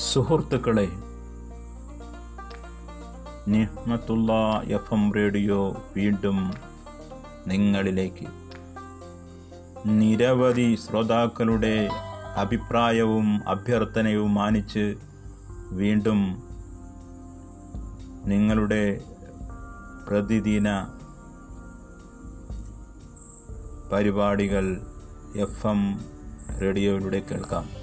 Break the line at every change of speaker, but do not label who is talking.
സുഹൃത്തുക്കളെ നിഹ്മത്തുള്ള F M radio വീണ്ടും നിങ്ങളിലേക്ക്. നിരവധി ശ്രോതാക്കളുടെ അഭിപ്രായവും അഭ്യർത്ഥനയും മാനിച്ച് വീണ്ടും നിങ്ങളുടെ പ്രതിദിന പരിപാടികൾ എഫ് എം റേഡിയോയിലൂടെ കേൾക്കാം.